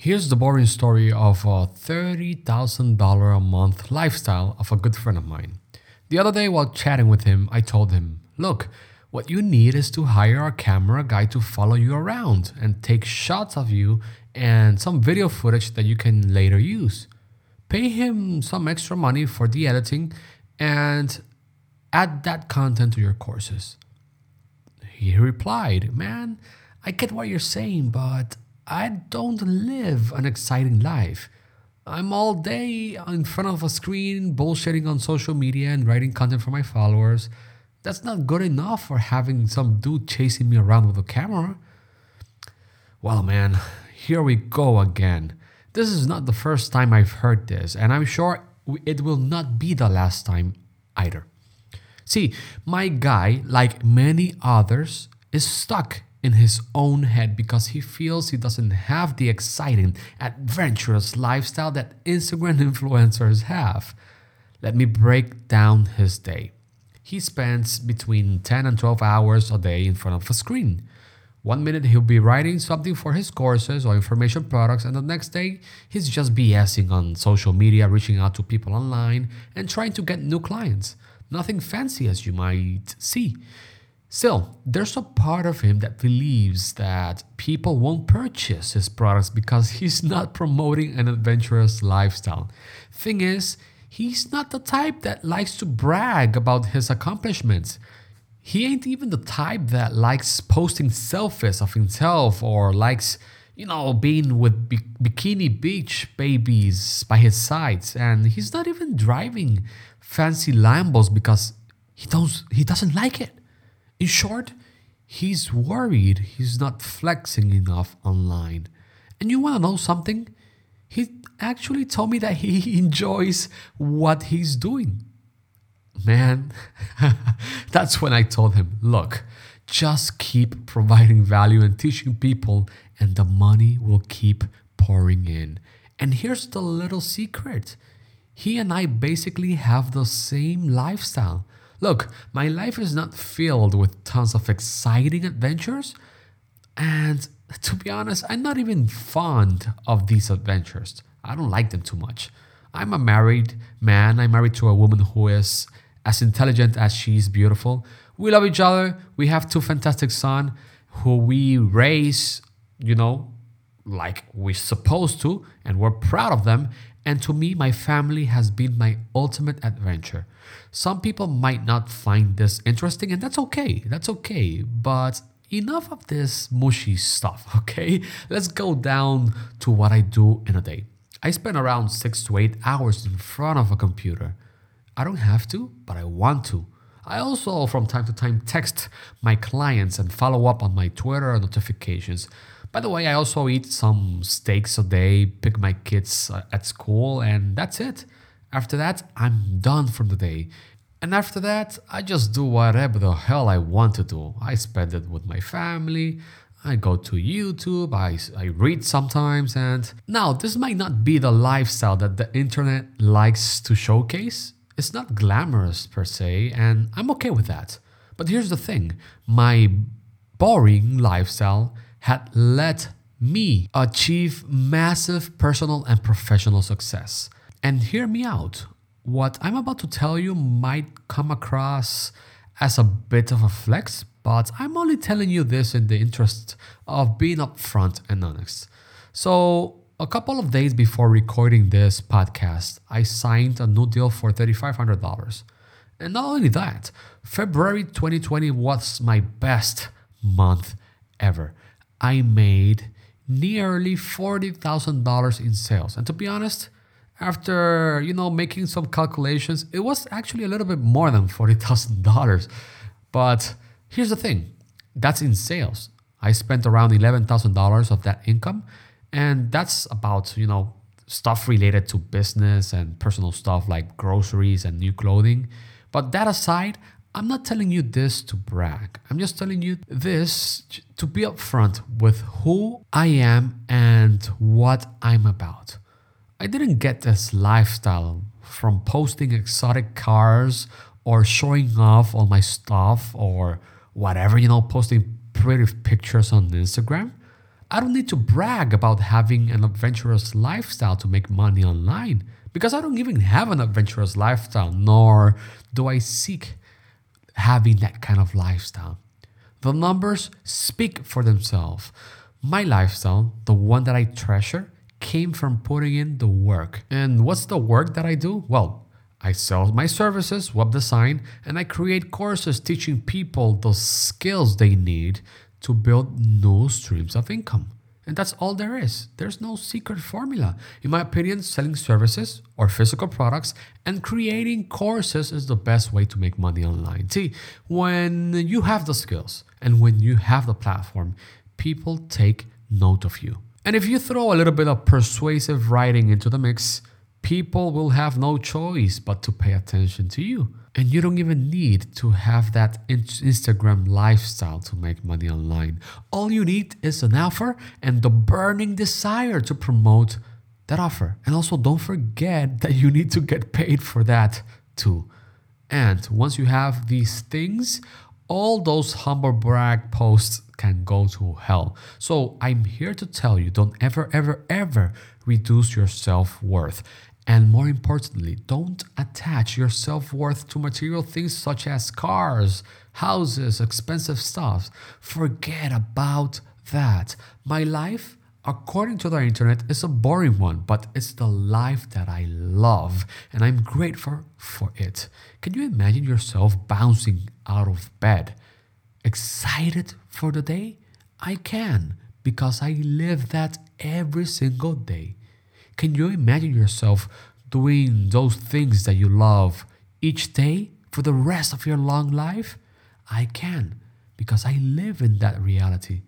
Here's the boring story of a $30,000 a month lifestyle of a good friend of mine. The other day, while chatting with him, I told him, Look, what you need is to hire a camera guy to follow you around and take shots of you and some video footage that you can later use. Pay him some extra money for the editing and add that content to your courses. He replied, Man, I get what you're saying, but I don't live an exciting life. I'm all day in front of a screen, bullshitting on social media and writing content for my followers. That's not good enough for having some dude chasing me around with a camera. Well, man, here we go again. This is not the first time I've heard this, and I'm sure it will not be the last time either. See, my guy, like many others, is stuck in his own head because he feels he doesn't have the exciting, adventurous lifestyle that Instagram influencers have. Let me break down his day. He spends between 10 and 12 hours a day in front of a screen. One minute he'll be writing something for his courses or information products, and the next day he's just BSing on social media, reaching out to people online, and trying to get new clients. Nothing fancy as you might see. Still, there's a part of him that believes that people won't purchase his products because he's not promoting an adventurous lifestyle. Thing is, he's not the type that likes to brag about his accomplishments. He ain't even the type that likes posting selfies of himself or likes, you know, being with bi- bikini beach babies by his sides. And he's not even driving fancy Lambos because he don't he doesn't like it. In short, he's worried he's not flexing enough online. And you want to know something? He actually told me that he enjoys what he's doing. Man, that's when I told him, look, just keep providing value and teaching people, and the money will keep pouring in. And here's the little secret he and I basically have the same lifestyle. Look, my life is not filled with tons of exciting adventures, and to be honest, I'm not even fond of these adventures. I don't like them too much. I'm a married man. I'm married to a woman who is as intelligent as she's beautiful. We love each other. We have two fantastic sons who we raise, you know, like we're supposed to, and we're proud of them. And to me, my family has been my ultimate adventure. Some people might not find this interesting, and that's okay. That's okay. But enough of this mushy stuff, okay? Let's go down to what I do in a day. I spend around six to eight hours in front of a computer. I don't have to, but I want to. I also, from time to time, text my clients and follow up on my Twitter notifications. By the way, I also eat some steaks a day, pick my kids uh, at school, and that's it. After that, I'm done for the day. And after that, I just do whatever the hell I want to do. I spend it with my family. I go to YouTube, I, I read sometimes, and now this might not be the lifestyle that the internet likes to showcase. It's not glamorous per se, and I'm okay with that. But here's the thing my boring lifestyle had let me achieve massive personal and professional success. And hear me out. What I'm about to tell you might come across as a bit of a flex, but I'm only telling you this in the interest of being upfront and honest. So, a couple of days before recording this podcast, I signed a new deal for $3,500. And not only that, February 2020 was my best month ever. I made nearly $40,000 in sales. And to be honest, after you know making some calculations it was actually a little bit more than $40000 but here's the thing. That's in sales. I spent around $11000 of that income. And that's about you know stuff related to business and personal stuff like groceries and new clothing. But that aside i'm not telling you this to brag i'm just telling you this to be upfront with who i am and what i'm about I didn't get this lifestyle from posting exotic cars or showing off all my stuff or whatever, you know, posting pretty pictures on Instagram. I don't need to brag about having an adventurous lifestyle to make money online because I don't even have an adventurous lifestyle, nor do I seek having that kind of lifestyle. The numbers speak for themselves. My lifestyle, the one that I treasure, came from putting in the work. And what's the work that I do? Well, I sell my services, web design, and I create courses teaching people the skills they need to build new streams of income. And that's all there is. There's no secret formula. In my opinion, selling services or physical products and creating courses is the best way to make money online. See, when you have the skills and when you have the platform, people take note of you. And if you throw a little bit of persuasive writing into the mix, people will have no choice but to pay attention to you. And you don't even need to have that Instagram lifestyle to make money online. All you need is an offer and the burning desire to promote that offer. And also, don't forget that you need to get paid for that too. And once you have these things, all those humble brag posts can go to hell. So I'm here to tell you don't ever, ever, ever reduce your self worth. And more importantly, don't attach your self worth to material things such as cars, houses, expensive stuff. Forget about that. My life, according to the internet, is a boring one, but it's the life that I love, and I'm grateful for it. Can you imagine yourself bouncing out of bed, excited for the day? I can, because I live that every single day. Can you imagine yourself doing those things that you love each day for the rest of your long life? I can because I live in that reality.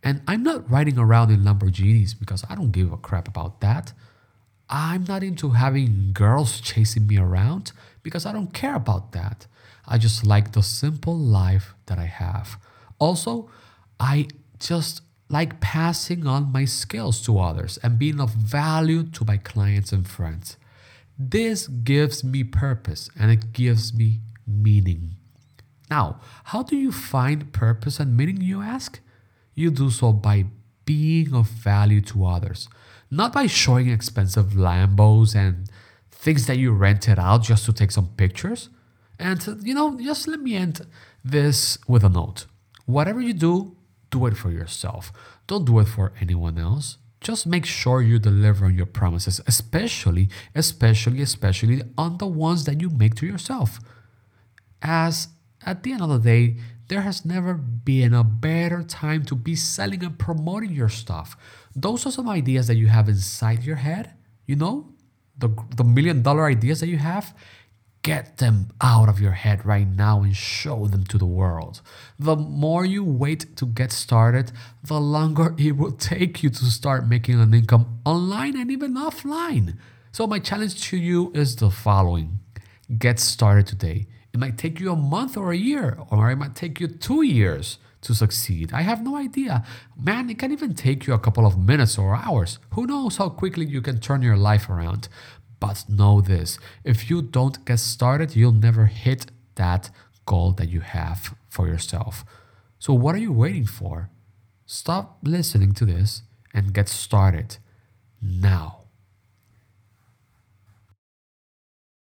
And I'm not riding around in Lamborghinis because I don't give a crap about that. I'm not into having girls chasing me around because I don't care about that. I just like the simple life that I have. Also, I just like passing on my skills to others and being of value to my clients and friends. This gives me purpose and it gives me meaning. Now, how do you find purpose and meaning, you ask? You do so by being of value to others, not by showing expensive Lambos and things that you rented out just to take some pictures. And, you know, just let me end this with a note. Whatever you do, do it for yourself. Don't do it for anyone else. Just make sure you deliver on your promises, especially, especially, especially on the ones that you make to yourself. As at the end of the day, there has never been a better time to be selling and promoting your stuff. Those are some ideas that you have inside your head, you know, the, the million dollar ideas that you have Get them out of your head right now and show them to the world. The more you wait to get started, the longer it will take you to start making an income online and even offline. So, my challenge to you is the following get started today. It might take you a month or a year, or it might take you two years to succeed. I have no idea. Man, it can even take you a couple of minutes or hours. Who knows how quickly you can turn your life around? But know this if you don't get started, you'll never hit that goal that you have for yourself. So, what are you waiting for? Stop listening to this and get started now.